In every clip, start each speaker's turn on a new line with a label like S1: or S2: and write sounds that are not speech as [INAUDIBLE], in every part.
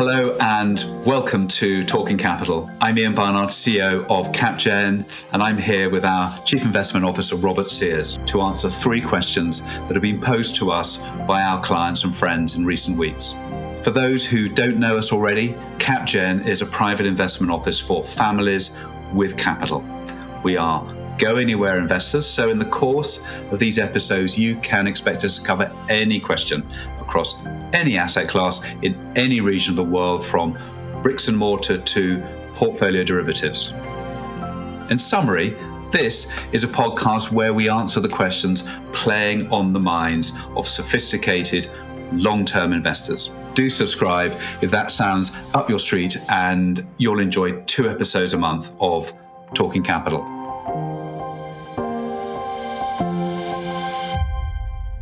S1: Hello and welcome to Talking Capital. I'm Ian Barnard, CEO of CapGen, and I'm here with our Chief Investment Officer, Robert Sears, to answer three questions that have been posed to us by our clients and friends in recent weeks. For those who don't know us already, CapGen is a private investment office for families with capital. We are go anywhere investors, so in the course of these episodes, you can expect us to cover any question across any asset class in any region of the world, from bricks and mortar to portfolio derivatives. In summary, this is a podcast where we answer the questions playing on the minds of sophisticated long term investors. Do subscribe if that sounds up your street, and you'll enjoy two episodes a month of Talking Capital.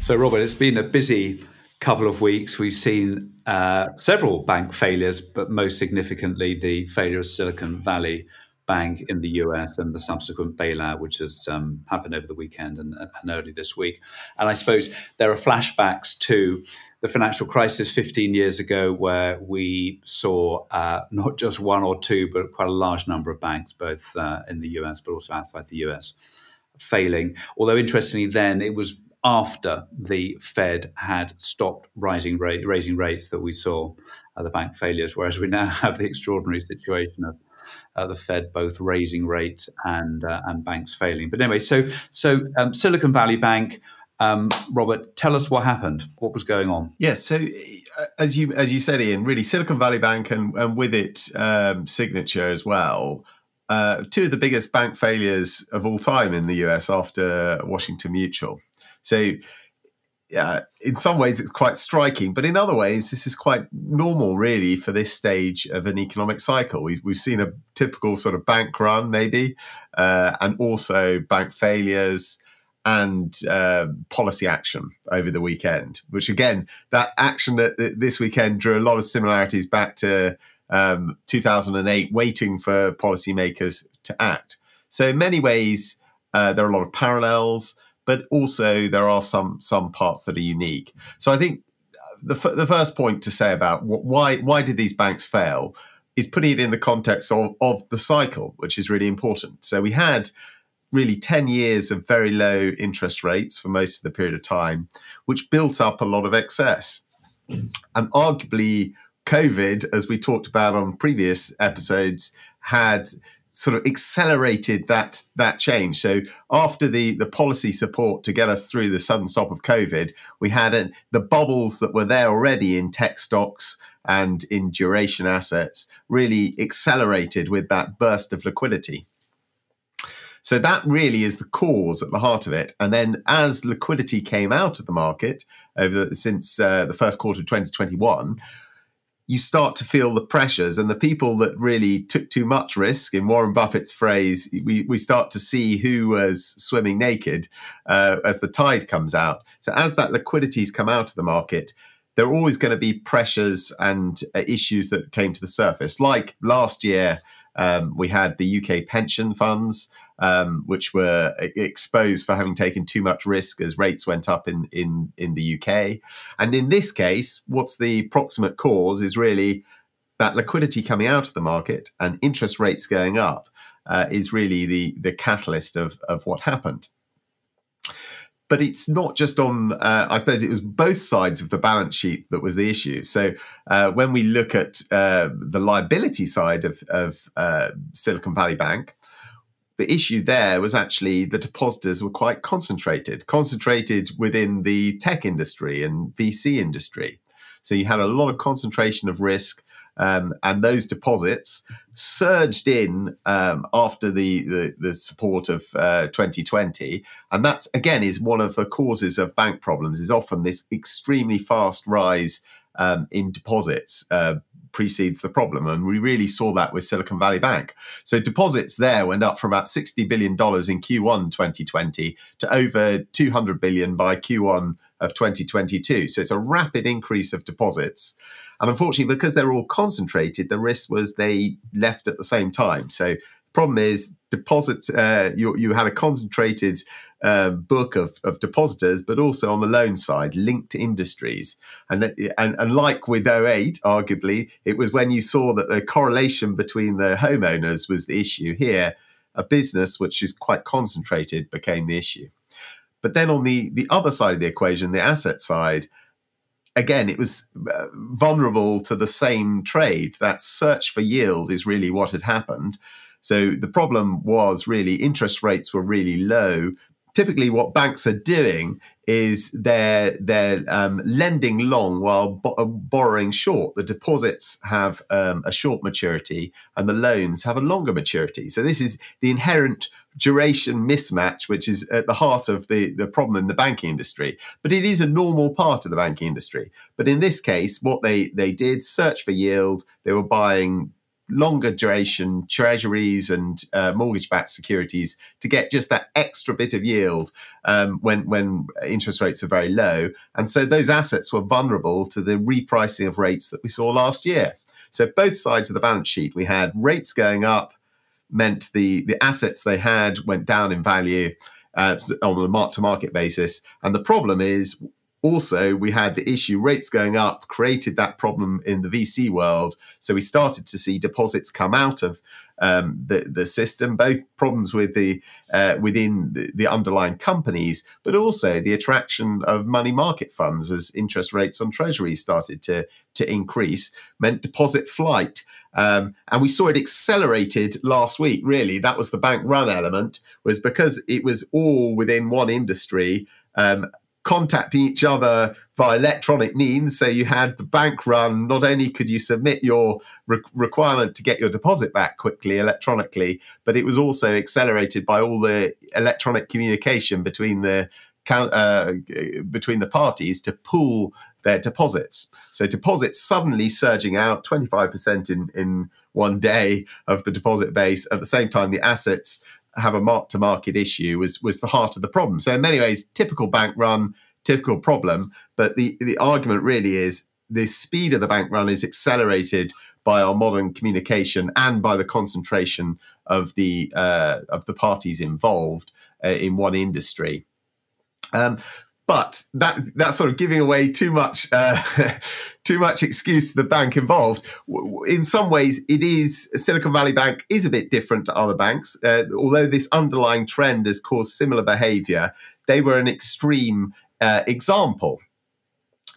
S1: So, Robert, it's been a busy couple of weeks, we've seen uh, several bank failures, but most significantly, the failure of Silicon Valley Bank in the US and the subsequent bailout, which has um, happened over the weekend and, and, early this week. And I suppose there are flashbacks to the financial crisis 15 years ago, where we saw uh, not just one or two, but quite a large number of banks, both uh, in the US but also outside the US, failing. Although, interestingly, then it was after the Fed had stopped rising rate, raising rates that we saw uh, the bank failures, whereas we now [LAUGHS] have the extraordinary situation of uh, the Fed both raising rates and uh, and banks failing. But anyway, so so um, Silicon Valley Bank. Um, Robert, tell us what happened. What was going on?
S2: Yes, so uh, as you as you said, Ian, really Silicon Valley Bank and and with it um, Signature as well. Uh, two of the biggest bank failures of all time in the US after Washington Mutual. So, yeah, in some ways it's quite striking, but in other ways this is quite normal, really, for this stage of an economic cycle. We've, we've seen a typical sort of bank run, maybe, uh, and also bank failures and uh, policy action over the weekend. Which again, that action that this weekend drew a lot of similarities back to um, 2008, waiting for policymakers to act. So in many ways, uh, there are a lot of parallels but also there are some some parts that are unique. So I think the the first point to say about why why did these banks fail is putting it in the context of, of the cycle, which is really important. So we had really 10 years of very low interest rates for most of the period of time, which built up a lot of excess. And arguably, COVID, as we talked about on previous episodes, had sort of accelerated that that change. So after the the policy support to get us through the sudden stop of COVID, we had a, the bubbles that were there already in tech stocks and in duration assets really accelerated with that burst of liquidity. So that really is the cause at the heart of it. And then as liquidity came out of the market over since uh, the first quarter of 2021 you start to feel the pressures and the people that really took too much risk in warren buffett's phrase we, we start to see who was swimming naked uh, as the tide comes out. So as that liquidity's come out of the market there are always going to be pressures and uh, issues that came to the surface. Like last year um, we had the uk pension funds um, which were exposed for having taken too much risk as rates went up in, in, in the UK. And in this case, what's the proximate cause is really that liquidity coming out of the market and interest rates going up uh, is really the, the catalyst of, of what happened. But it's not just on, uh, I suppose it was both sides of the balance sheet that was the issue. So uh, when we look at uh, the liability side of, of uh, Silicon Valley Bank, the issue there was actually the depositors were quite concentrated, concentrated within the tech industry and VC industry. So you had a lot of concentration of risk. Um, and those deposits surged in um, after the, the, the support of uh, 2020, and that's again is one of the causes of bank problems. Is often this extremely fast rise um, in deposits uh, precedes the problem. And we really saw that with Silicon Valley Bank. So deposits there went up from about $60 billion in Q1 2020 to over 200 billion by Q1 of 2022. So it's a rapid increase of deposits. And unfortunately, because they're all concentrated, the risk was they left at the same time. So the problem is deposits uh, you, you had a concentrated book of, of depositors, but also on the loan side, linked to industries. And, and, and like with 08, arguably, it was when you saw that the correlation between the homeowners was the issue here. A business which is quite concentrated became the issue. But then on the, the other side of the equation, the asset side, again, it was uh, vulnerable to the same trade. That search for yield is really what had happened. So the problem was really interest rates were really low. Typically, what banks are doing is they're they're um, lending long while bo- uh, borrowing short. The deposits have um, a short maturity, and the loans have a longer maturity. So this is the inherent duration mismatch, which is at the heart of the, the problem in the banking industry. But it is a normal part of the banking industry. But in this case, what they, they did, search for yield, they were buying longer duration treasuries and uh, mortgage-backed securities to get just that extra bit of yield um, when when interest rates are very low, and so those assets were vulnerable to the repricing of rates that we saw last year. So both sides of the balance sheet, we had rates going up, meant the the assets they had went down in value uh, on a mark to market basis. And the problem is also we had the issue rates going up created that problem in the VC world. So we started to see deposits come out of um, the the system, both problems with the uh, within the, the, underlying companies, but also the attraction of money market funds as interest rates on treasuries started to to increase, meant deposit flight. Um, and we saw it accelerated last week. Really, that was the bank run element, was because it was all within one industry. Um, contacting each other via electronic means. So you had the bank run. Not only could you submit your re- requirement to get your deposit back quickly electronically, but it was also accelerated by all the electronic communication between the uh, between the parties to pool their deposits. So deposits suddenly surging out 25% in, in one day of the deposit base. At the same time, the assets have a mark to market issue was, was the heart of the problem. So in many ways, typical bank run, typical problem. But the, the argument really is the speed of the bank run is accelerated by our modern communication and by the concentration of the uh, of the parties involved uh, in one industry. Um, but that that's sort of giving away too much uh, [LAUGHS] too much excuse to the bank involved. In some ways, it is Silicon Valley Bank is a bit different to other banks. Uh, although this underlying trend has caused similar behaviour, they were an extreme uh, example.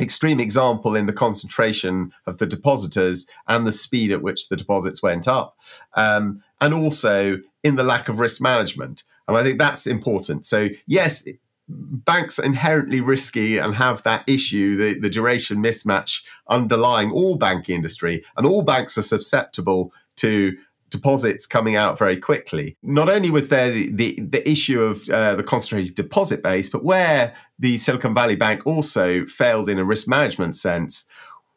S2: Extreme example in the concentration of the depositors and the speed at which the deposits went up, um, and also in the lack of risk management. And I think that's important. So, yes, banks are inherently risky and have that issue, the, the duration mismatch underlying all bank industry, and all banks are susceptible to deposits coming out very quickly. Not only was there the, the, the issue of uh, the concentrated deposit base, but where the Silicon Valley Bank also failed in a risk management sense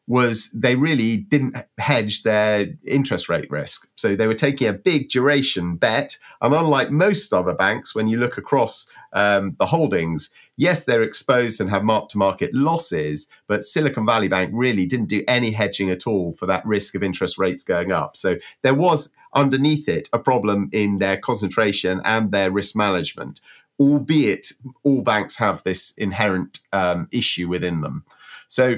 S2: was they really didn't hedge their interest rate risk. So they were taking a big duration bet. And unlike most other banks, when you look across um, the holdings, yes, they're exposed and have mark to market losses, but Silicon Valley Bank really didn't do any hedging at all for that risk of interest rates going up. So there was underneath it a problem in their concentration and their risk management, albeit all banks have this inherent um, issue within them. So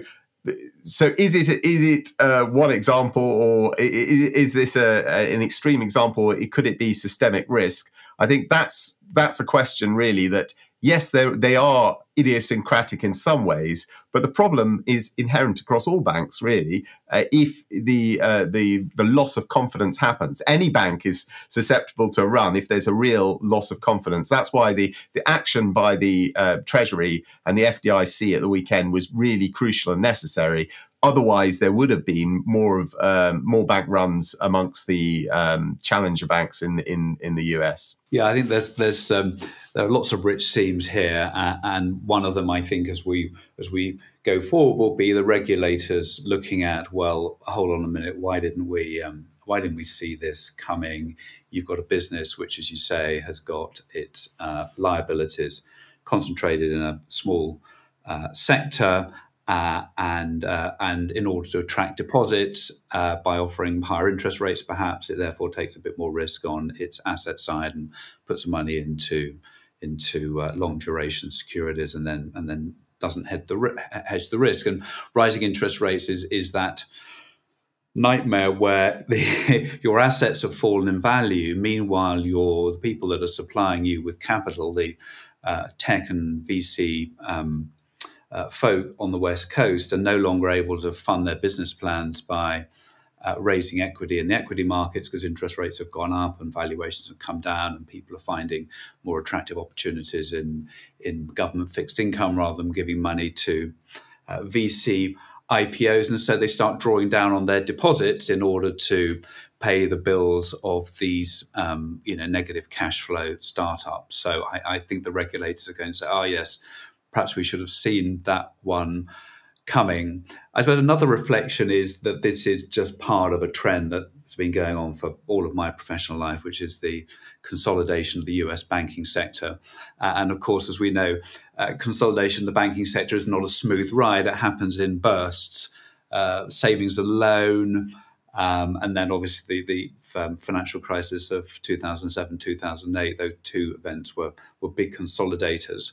S2: so is it is it uh, one example or is, this a, an extreme example? Could it be systemic risk? I think that's that's a question really that yes they are idiosyncratic in some ways, but the problem is inherent across all banks. Really, uh, if the uh, the the loss of confidence happens, any bank is susceptible to a run if there's a real loss of confidence. That's why the the action by the uh, Treasury and the FDIC at the weekend was really crucial and necessary. Otherwise, there would have been more of um, more bank runs amongst the um, challenger banks in in in the US.
S1: Yeah, I think there's there's um, there are lots of rich seams here, uh, and one of them, I think, as we as we go forward, will be the regulators looking at well, hold on a minute, why didn't we um, why didn't we see this coming? You've got a business which, as you say, has got its uh, liabilities concentrated in a small uh, sector. Uh, and uh, and in order to attract deposits uh, by offering higher interest rates, perhaps it therefore takes a bit more risk on its asset side and puts money into into uh, long duration securities and then and then doesn't hedge the hedge the risk. And rising interest rates is is that nightmare where [LAUGHS] the, your assets have fallen in value. Meanwhile, your the people that are supplying you with capital, the uh, tech and VC um, uh, folk on the west coast, are no longer able to fund their business plans by uh, raising equity in the equity markets because interest rates have gone up and valuations have come down, and people are finding more attractive opportunities in in government fixed income rather than giving money to uh, VC IPOs, and so they start drawing down on their deposits in order to pay the bills of these um, you know negative cash flow startups. So I, I think the regulators are going to say, "Oh yes, perhaps we should have seen that one." Coming. I suppose another reflection is that this is just part of a trend that's been going on for all of my professional life, which is the consolidation of the US banking sector. Uh, and of course, as we know, uh, consolidation of the banking sector is not a smooth ride, it happens in bursts. Uh, savings and loan, um, and then obviously the, the um, financial crisis of 2007, 2008, those two events were, were big consolidators.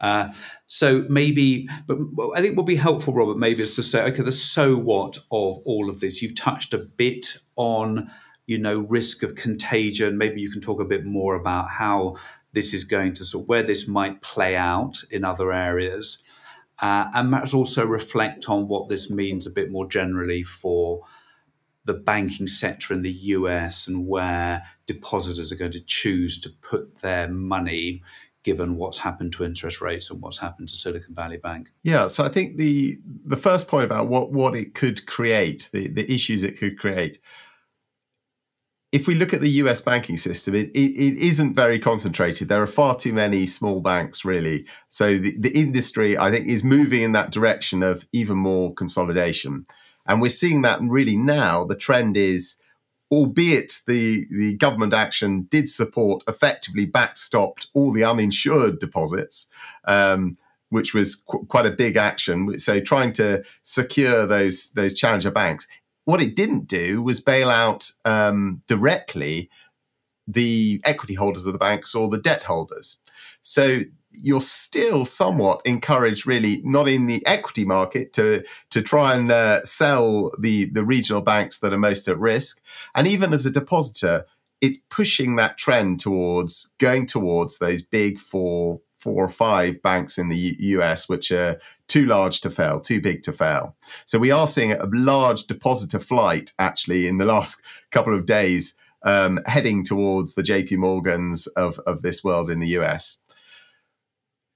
S1: Uh, so maybe, but I think would be helpful, Robert, maybe is to say, okay, the so what of all of this. You've touched a bit on, you know, risk of contagion. Maybe you can talk a bit more about how this is going to sort of where this might play out in other areas, uh, and perhaps also reflect on what this means a bit more generally for the banking sector in the US and where depositors are going to choose to put their money given what's happened to interest rates and what's happened to Silicon Valley Bank?
S2: Yeah, so I think the the first point about what what it could create, the the issues it could create. If we look at the US banking system, it, it, it isn't very concentrated. There are far too many small banks, really. So the, the industry, I think, is moving in that direction of even more consolidation. And we're seeing that really now. The trend is albeit the, the government action did support, effectively backstopped all the uninsured deposits, um, which was qu- quite a big action. So trying to secure those those challenger banks. What it didn't do was bail out um, directly the equity holders of the banks or the debt holders. So you're still somewhat encouraged, really, not in the equity market to to try and uh, sell the the regional banks that are most at risk, and even as a depositor, it's pushing that trend towards going towards those big four four or five banks in the U- US, which are too large to fail, too big to fail. So we are seeing a large depositor flight actually in the last couple of days. Um, heading towards the JP Morgans of, of this world in the US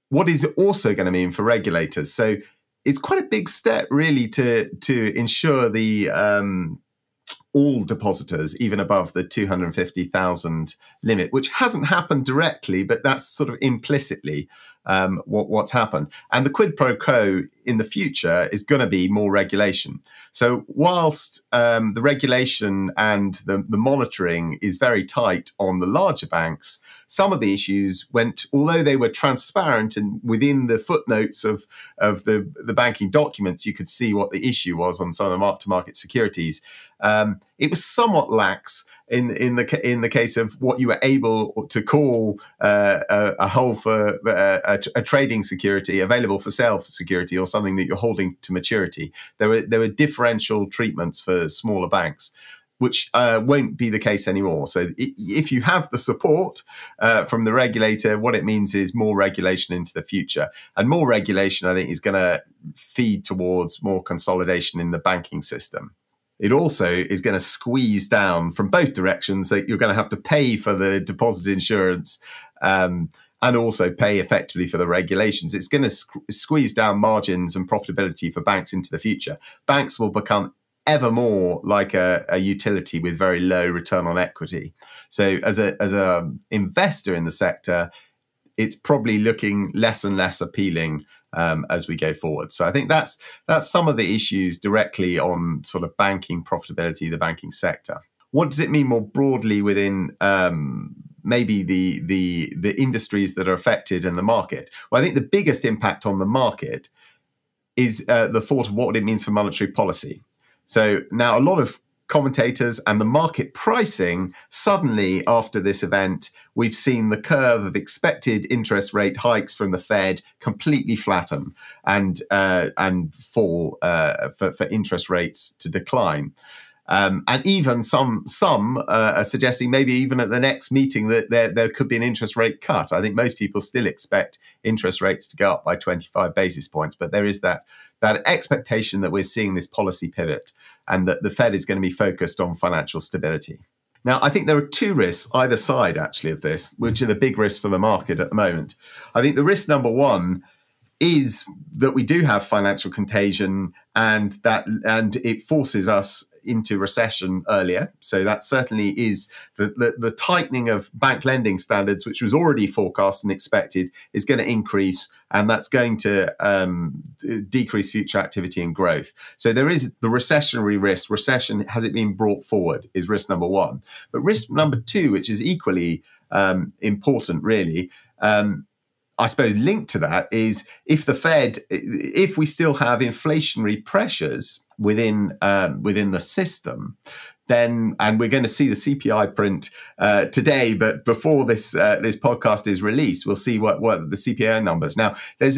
S2: what is it also going to mean for regulators? So it's quite a big step, really, to to ensure the um, all depositors, even above the 250,000 limit, which hasn't happened directly, but that's sort of implicitly um, what, what's happened. And the quid pro quo in the future is going to be more regulation. So, whilst um, the regulation and the, the monitoring is very tight on the larger banks, some of the issues went, although they were transparent and within the footnotes of, of the, the banking documents, you could see what the issue was on some of the mark to market securities. Um, it was somewhat lax in in the in the case of what you were able to call uh, a, a hold for uh, a, a, trading security available for sale for security or something that you're holding to maturity. There were there were differential treatments for smaller banks. Which uh, won't be the case anymore. So, if you have the support uh, from the regulator, what it means is more regulation into the future. And more regulation, I think, is going to feed towards more consolidation in the banking system it also is going to squeeze down from both directions that you're going to have to pay for the deposit insurance um, and also pay effectively for the regulations. It's going to squ- squeeze down margins and profitability for banks into the future. Banks will become ever more like a, a utility with very low return on equity. So as a as a investor in the sector, it's probably looking less and less appealing um, as we go forward. So I think that's that's some of the issues directly on sort of banking profitability, the banking sector. What does it mean more broadly within um, maybe the the the industries that are affected in the market? Well, I think the biggest impact on the market is uh, the thought of what it means for monetary policy. So now a lot of commentators and the market pricing, suddenly after this event, we've seen the curve of expected interest rate hikes from the Fed completely flatten and uh, and fall uh, for, for interest rates to decline. Um, and even some some uh, are suggesting maybe even at the next meeting that there, there could be an interest rate cut. I think most people still expect interest rates to go up by 25 basis points, but there is that that expectation that we're seeing this policy pivot and that the Fed is going to be focused on financial stability. Now, I think there are two risks either side actually of this, which are the big risks for the market at the moment. I think the risk number one is that we do have financial contagion and that and it forces us into recession earlier. So that certainly is the, the, the, tightening of bank lending standards, which was already forecast and expected, is going to increase, and that's going to um, d- decrease future activity and growth. So there is the recessionary risk. Recession has it been brought forward is risk number one, but risk number two, which is equally um, important, really. Um, I suppose linked to that is if the Fed, if we still have inflationary pressures within um, within the system, then and we're going to see the CPI print uh, today, but before this uh, this podcast is released, we'll see what what the CPI numbers. Now, there's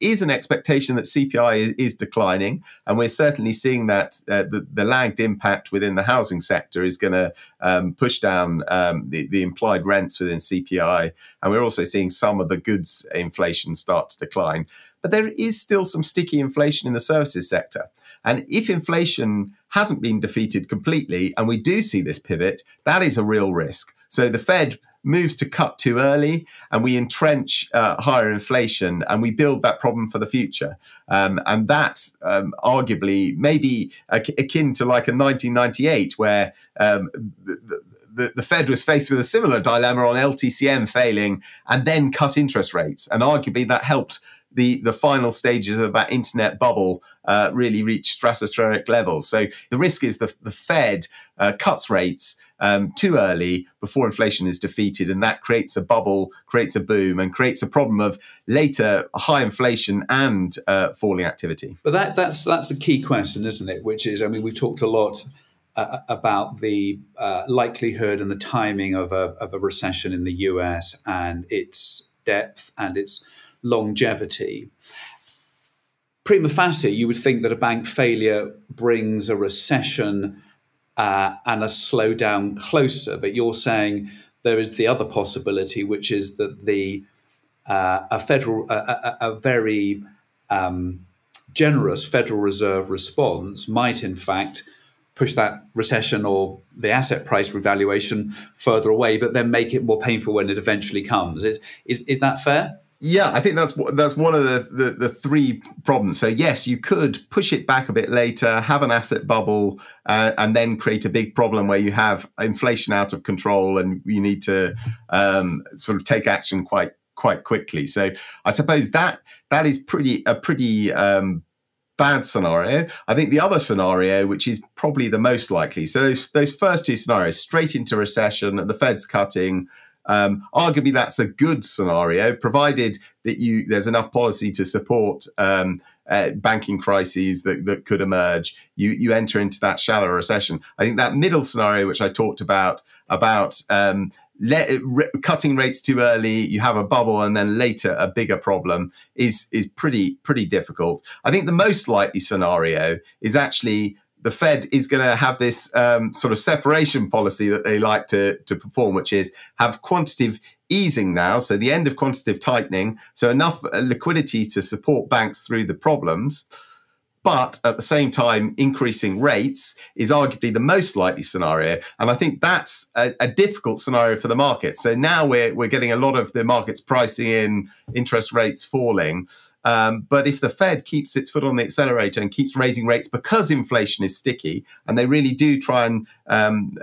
S2: is an expectation that CPI is, is declining, and we're certainly seeing that uh, the, the lagged impact within the housing sector is going to um, push down um, the, the implied rents within CPI, and we're also seeing some of the goods inflation start to decline. But there is still some sticky inflation in the services sector. And if inflation hasn't been defeated completely, and we do see this pivot, that is a real risk. So the Fed moves to cut too early and we entrench uh, higher inflation and we build that problem for the future. Um, and that's um, arguably maybe akin to like a 1998 where um, the, the, the, Fed was faced with a similar dilemma on LTCM failing and then cut interest rates. And arguably that helped the the final stages of that internet bubble uh, really reach stratospheric levels. So the risk is the the Fed uh, cuts rates um, too early before inflation is defeated, and that creates a bubble, creates a boom, and creates a problem of later high inflation and uh, falling activity.
S1: But that that's that's a key question, isn't it? Which is, I mean, we've talked a lot. Uh, about the uh, likelihood and the timing of a, of a recession in the US and its depth and its longevity. Prima facie, you would think that a bank failure brings a recession uh, and a slowdown closer, but you're saying there is the other possibility, which is that the uh, a federal, a, a, a very um, generous Federal Reserve response might, in fact, push that recession or the asset price revaluation further away, but then make it more painful when it eventually comes. Is is, is that fair?
S2: Yeah, I think that's that's one of the, the, the three problems. So yes, you could push it back a bit later, have an asset bubble, uh, and then create a big problem where you have inflation out of control, and you need to um, sort of take action quite quite quickly. So I suppose that that is pretty a pretty um, bad scenario. I think the other scenario, which is probably the most likely, so those those first two scenarios, straight into recession, and the Fed's cutting um, arguably, that's a good scenario, provided that you there's enough policy to support um, uh, banking crises that, that could emerge. You you enter into that shallow recession. I think that middle scenario, which I talked about, about um, let, re, cutting rates too early, you have a bubble, and then later a bigger problem is is pretty pretty difficult. I think the most likely scenario is actually the Fed is going to have this um, sort of separation policy that they like to, to perform, which is have quantitative easing now, so the end of quantitative tightening, so enough uh, liquidity to support banks through the problems. But at the same time, increasing rates is arguably the most likely scenario. And I think that's a, a difficult scenario for the market. So now we're, we're getting a lot of the markets pricing in interest rates falling. Um, but if the Fed keeps its foot on the accelerator and keeps raising rates because inflation is sticky, and they really do try and um,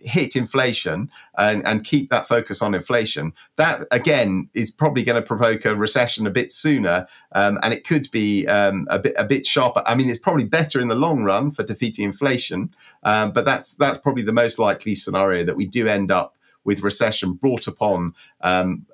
S2: hit inflation and, and, keep that focus on inflation, that again is probably going to provoke a recession a bit sooner, um, and it could be um, a bit a bit sharper. I mean, it's probably better in the long run for defeating inflation, um, but that's that's probably the most likely scenario that we do end up with recession brought upon um,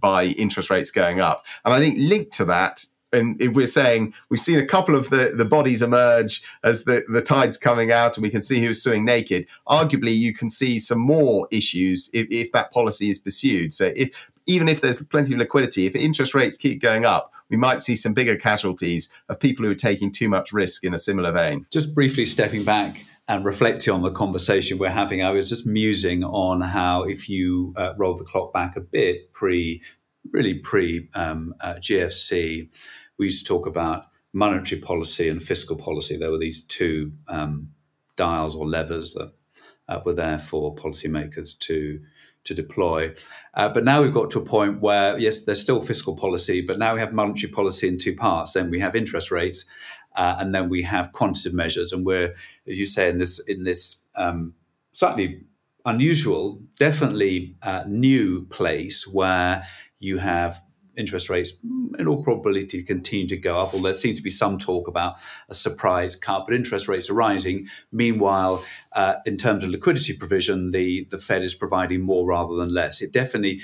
S2: by interest rates going up. And I think linked to that, and if we're saying we've seen a couple of the, the bodies emerge as the, the tide's coming out and we can see who's swimming naked, arguably you can see some more issues if, if that policy is pursued. So if even if there's plenty of liquidity, if interest rates keep going up, we might see some bigger casualties of people who are taking too much risk in a similar vein.
S1: Just briefly stepping back and reflecting on the conversation we're having, I was just musing on how if you uh, roll the clock back a bit, pre really pre um, uh, GFC, we used to talk about monetary policy and fiscal policy. There were these two um, dials or levers that uh, were there for policymakers to to deploy. Uh, but now we've got to a point where yes, there's still fiscal policy, but now we have monetary policy in two parts. Then we have interest rates, uh, and then we have quantitative measures. And we're, as you say, in this in this um, slightly unusual, definitely uh, new place where you have interest rates in all probability continue to go up, although there seems to be some talk about a surprise cut, but interest rates are rising. Meanwhile, uh, in terms of liquidity provision, the, the Fed is providing more rather than less. It definitely,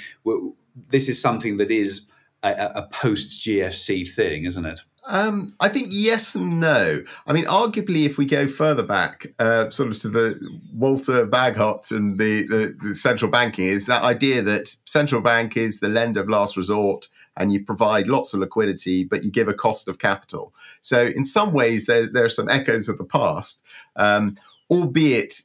S1: this is something that is a, a post GFC thing, isn't it?
S2: Um, I think yes and no. I mean, arguably, if we go further back, uh, sort of to the Walter Bagehot and the, the, the, central banking, is that idea that central bank is the lender of last resort and you provide lots of liquidity, but you give a cost of capital. So, in some ways, there, there are some echoes of the past, um, albeit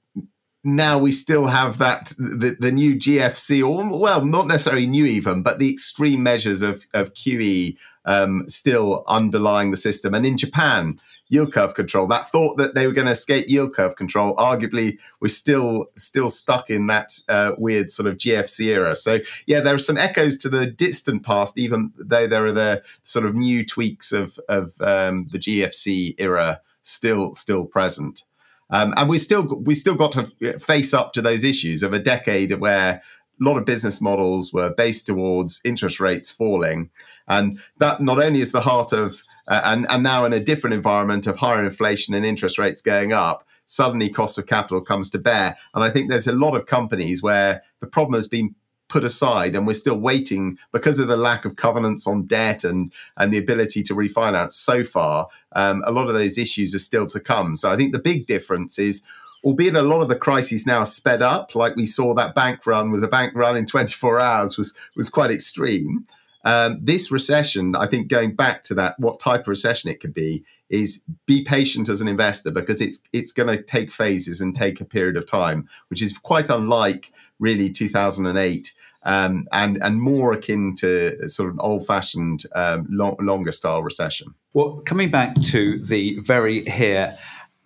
S2: now we still have that the, the new GFC, or well, not necessarily new even, but the extreme measures of, of QE um, still underlying the system. And in Japan, yield curve control. That thought that they were going to escape yield curve control, arguably, we're still still stuck in that uh, weird sort of GFC era. So yeah, there are some echoes to the distant past, even though there are the sort of new tweaks of of um, the GFC era still still present. Um, and we still we still got to face up to those issues of a decade where a lot of business models were based towards interest rates falling, and that not only is the heart of uh, and, and now in a different environment of higher inflation and interest rates going up, suddenly cost of capital comes to bear. And I think there's a lot of companies where the problem has been put aside and we're still waiting because of the lack of covenants on debt and and the ability to refinance so far um, a lot of those issues are still to come so i think the big difference is albeit a lot of the crises now sped up like we saw that bank run was a bank run in 24 hours was was quite extreme um, this recession, I think, going back to that, what type of recession it could be is be patient as an investor because it's it's going to take phases and take a period of time, which is quite unlike really 2008. Um, and and more akin to sort of an old-fashioned, um, long, longer style recession.
S1: Well, coming back to the very here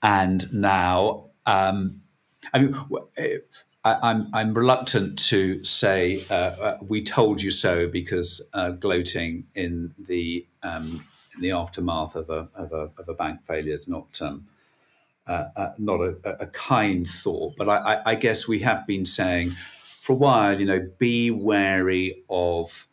S1: and now, um, I mean, I, am I'm, I'm reluctant to say uh, uh, we told you so because uh, gloating in the um, in the aftermath of a of a, of a bank failure is not um, uh, uh not a, a, kind thought. But I, I, I, guess we have been saying for a while, you know, be wary of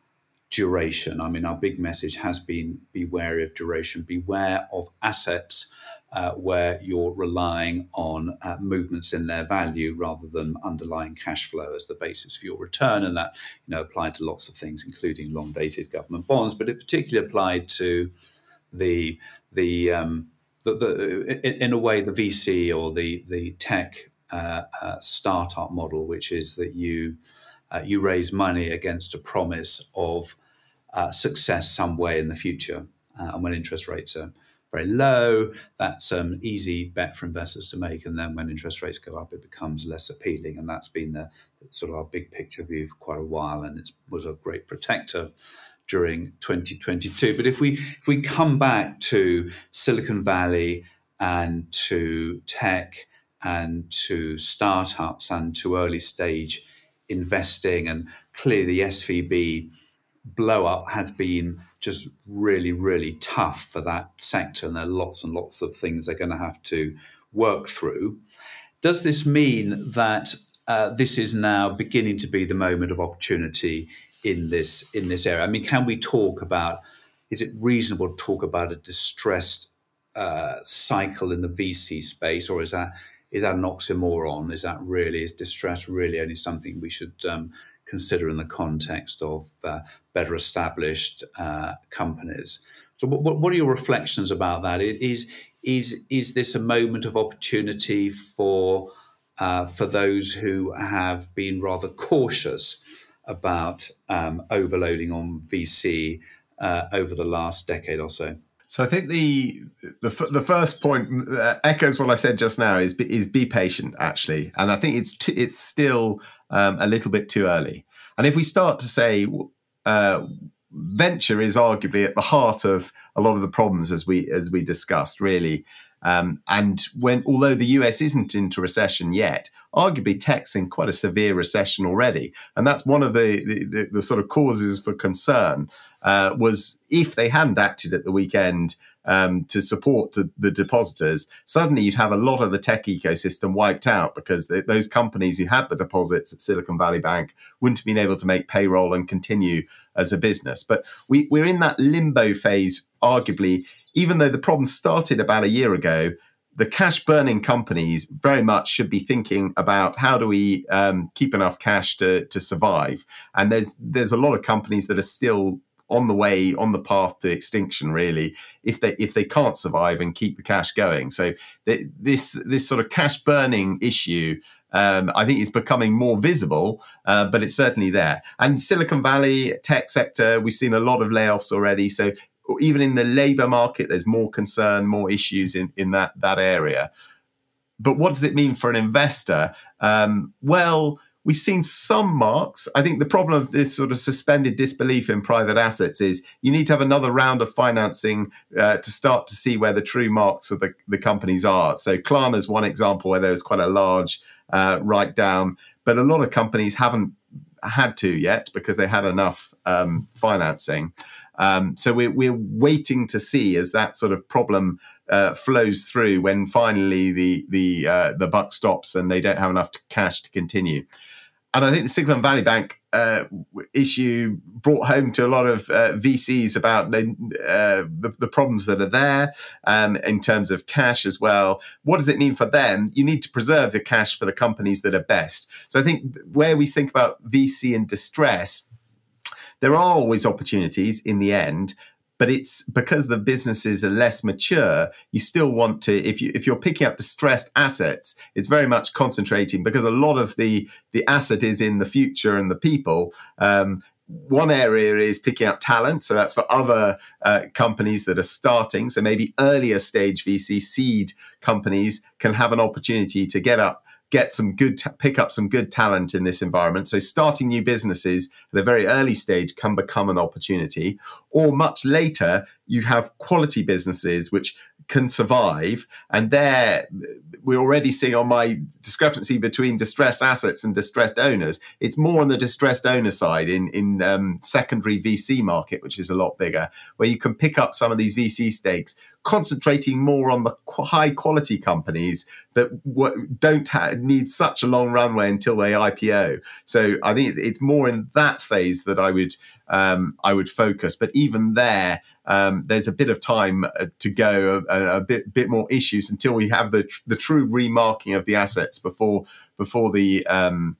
S1: duration. I mean, our big message has been be wary of duration. Beware of assets uh, where you're relying on uh, movements in their value rather than underlying cash flow as the basis for your return. And that you know applied to lots of things, including long dated government bonds, but it particularly applied to the the, um, the, the in, a way the VC or the the tech uh, uh, startup model, which is that you uh, you raise money against a promise of uh, success some way in the future, and when interest rates are very low. That's an um, easy bet for investors to make. And then when interest rates go up, it becomes less appealing. And that's been the sort of our big picture view for quite a while. And it was a great protector during 2022. But if we if we come back to Silicon Valley and to tech and to startups and to early stage investing, and clearly the SVB blow up has been just really, really tough for that sector. And there are lots and lots of things they're going to have to work through. Does this mean that uh, this is now beginning to be the moment of opportunity in this in this area? I mean, can we talk about? Is it reasonable to talk about a distressed uh, cycle in the VC space, or is that is that an oxymoron? Is that really is distress really only something we should um, consider in the context of uh, better established uh, companies. So, what, what are your reflections about that? Is is is this a moment of opportunity for uh, for those who have been rather cautious about um, overloading on VC uh, over the last decade or so?
S2: So I think the the, the first point uh, echoes what I said just now is is be patient actually, and I think it's it's still um, a little bit too early. And if we start to say uh, venture is arguably at the heart of a lot of the problems as we as we discussed, really. Um, and when although the US isn't into recession yet, arguably tech's in quite a severe recession already, and that's one of the the, the, the sort of causes for concern uh, was if they hadn't acted at the weekend um, to support the, the, depositors, suddenly you'd have a lot of the tech ecosystem wiped out because those companies who had the deposits at Silicon Valley Bank wouldn't have been able to make payroll and continue as a business. But we, we're in that limbo phase, arguably, even though the problem started about a year ago the cash burning companies very much should be thinking about how do we um, keep enough cash to, to survive. And there's there's a lot of companies that are still on the way on the path to extinction really if they if they can't survive and keep the cash going so this this sort of cash burning issue um, I think is becoming more visible, uh, but it's certainly there. And Silicon Valley tech sector, we've seen a lot of layoffs already. So even in the labor market, there's more concern, more issues in, in that that area. But what does it mean for an investor? Um, well, we've seen some marks. I think the problem of this sort of suspended disbelief in private assets is you need to have another round of financing uh, to start to see where the true marks of the, the companies are. So Klarna is one example where there was quite a large uh, write down, but a lot of companies haven't had to yet because they had enough um, financing. Um, so we're, we're waiting to see as that sort of problem uh, flows through when finally the the uh, the buck stops and they don't have enough cash to continue. And I think the Silicon Valley Bank uh, issue brought home to a lot of uh, VCs about the, uh, the, the problems that are there um, in terms of cash as well. What does it mean for them? You need to preserve the cash for the companies that are best. So I think where we think about VC in distress, there are always opportunities in the end but it's because the businesses are less mature you still want to if you if you're picking up distressed assets it's very much concentrating because a lot of the the asset is in the future and the people um, one area is picking up talent. So that's for other uh, companies that are starting. So maybe earlier stage VC seed companies can have an opportunity to get up get some good, t- pick up some good talent in this environment. So starting new businesses at a very early stage can become an opportunity. Or much later, you have quality businesses which can survive. And there, we're already seeing on my discrepancy between distressed assets and distressed owners. It's more on the distressed owner side in in um, secondary VC market, which is a lot bigger, where you can pick up some of these VC stakes, concentrating more on the high quality companies that w- don't ha- need such a long runway until they IPO. So I think it's more in that phase that I would um, I would focus. But even there, um, there's a bit of time uh, to go, a, a, bit bit more issues until we have the the true remarking of the assets before before the um,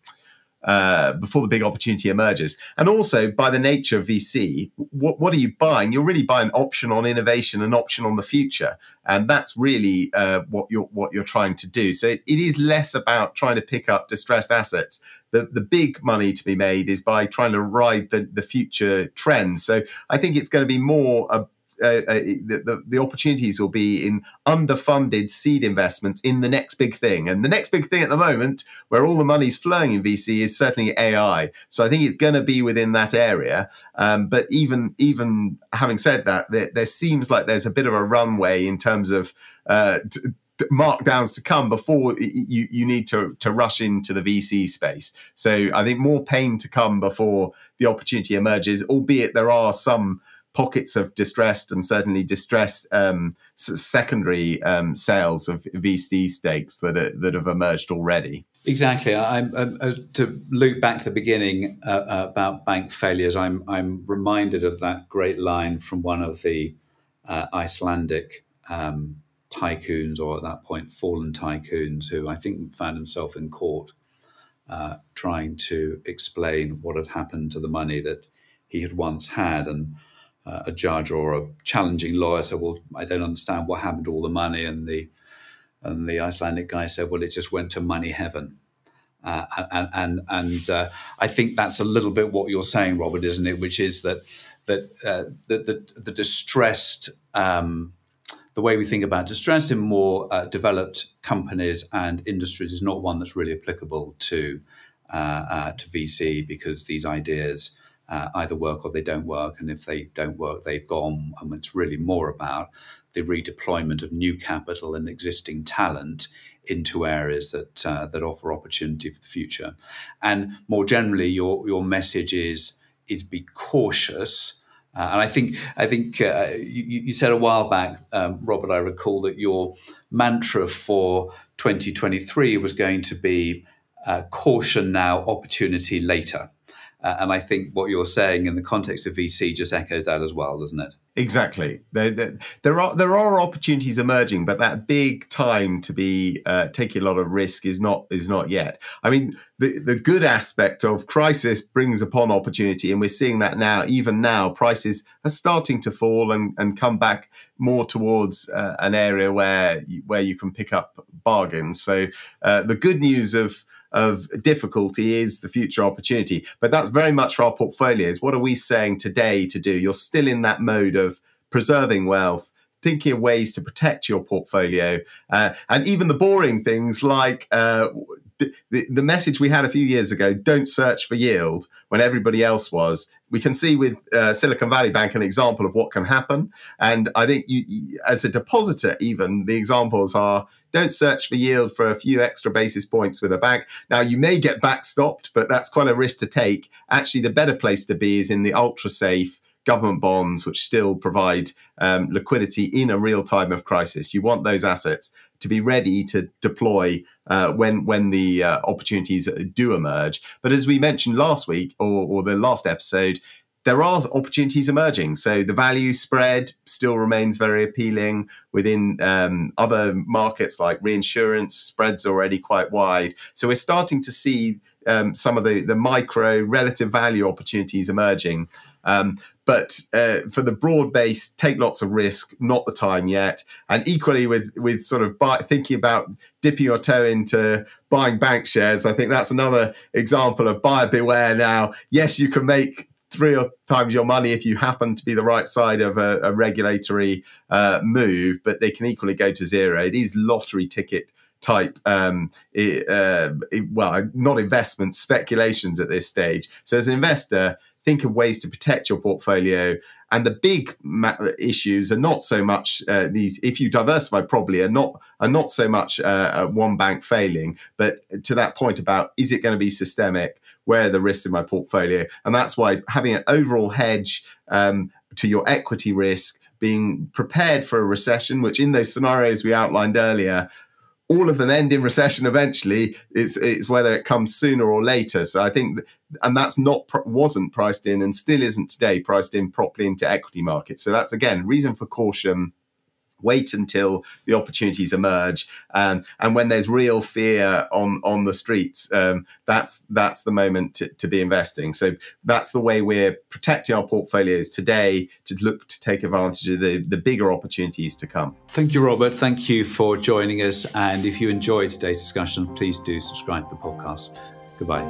S2: uh, before the big opportunity emerges. And also, by the nature of VC, what, what are you buying? You're really buying an option on innovation, an option on the future, and that's really uh, what you're what you're trying to do. So it, it is less about trying to pick up distressed assets. The, the big money to be made is by trying to ride the, the future trends. So I think it's going to be more a, uh, uh, the, the, opportunities will be in underfunded seed investments in the next big thing. And the next big thing at the moment, where all the money's flowing in VC, is certainly AI. So I think it's going to be within that area. Um, but even even having said that, there, there, seems like there's a bit of a runway in terms of uh, t- markdowns to come before you, you need to, to rush into the VC space. So I think more pain to come before the opportunity emerges, albeit there are some pockets of distressed and certainly distressed um, secondary um, sales of VC stakes that are, that have emerged already.
S1: Exactly. I'm, uh, to loop back to the beginning uh, uh, about bank failures. I'm I'm reminded of that great line from one of the uh, Icelandic um, tycoons, or at that point fallen tycoons, who I think found himself in court uh, trying to explain what had happened to the money that he had once had, and uh, a judge or a challenging lawyer said, "Well, I don't understand what happened to all the money," and the and the Icelandic guy said, "Well, it just went to money heaven." Uh, and and and uh, I think that's a little bit what you're saying, Robert, isn't it? Which is that that uh, the, the, the distressed um, the way we think about distress in more uh, developed companies and industries is not one that's really applicable to uh, to VC because these ideas uh, either work or they don't work. And if they don't work, they've gone. And it's really more about the redeployment of new capital and existing talent into areas that uh, that offer opportunity for the future. And more generally, your your message is is be cautious. Uh, and I think I think uh, you, you, said a while back, um, Robert. I recall that your mantra for 2023 was going to be uh, caution now, opportunity later. Uh, and I think what you're saying in the context of VC just echoes that as well, doesn't it?
S2: Exactly. There, there, there are there are opportunities emerging, but that big time to be uh, taking a lot of risk is not is not yet. I mean, the the good aspect of crisis brings upon opportunity, and we're seeing that now. Even now, prices are starting to fall and, and come back more towards uh, an area where where you can pick up bargains. So uh, the good news of of difficulty is the future opportunity. But that's very much for our portfolios. What are we saying today to do? You're still in that mode of preserving wealth, thinking of ways to protect your portfolio, uh, and even the boring things like uh, the, the message we had a few years ago don't search for yield when everybody else was we can see with uh, Silicon Valley Bank an example of what can happen. And I think you, you, as a depositor, even the examples are don't search for yield for a few extra basis points with a bank. Now, you may get backstopped, but that's quite a risk to take. Actually, the better place to be is in the ultra safe government bonds, which still provide um, liquidity in a real time of crisis. You want those assets to be ready to deploy uh, when when the uh, opportunities do emerge. But as we mentioned last week or, or the last episode, there are opportunities emerging. So the value spread still remains very appealing within um, other markets like reinsurance. Spreads already quite wide. So we're starting to see um, some of the the micro relative value opportunities emerging. Um, but uh, for the broad base, take lots of risk. Not the time yet. And equally with with sort of buy, thinking about dipping your toe into buying bank shares, I think that's another example of buyer beware. Now, yes, you can make three or times your money if you happen to be the right side of a, a regulatory uh, move, but they can equally go to zero. It is lottery ticket type um, uh, well not investment speculations at this stage so as an investor think of ways to protect your portfolio. And the big ma- issues are not so much uh, these. If you diversify, probably are not are not so much uh, one bank failing, but to that point about is it going to be systemic? Where are the risks in my portfolio? And that's why having an overall hedge um, to your equity risk being prepared for a recession, which in those scenarios we outlined earlier, all of them end in recession eventually. It's it's whether it comes sooner or later. So I think, and that's not wasn't priced in, and still isn't today priced in properly into equity markets. So that's again reason for caution wait until the opportunities emerge. Um, and when there's real fear on on the streets um, that's that's the moment to, to, be investing. So that's the way we're protecting our portfolios today to look to take advantage of the, the bigger opportunities to come.
S1: Thank you robert. Thank you for joining us. And if you enjoyed today's discussion please do subscribe to the podcast. Goodbye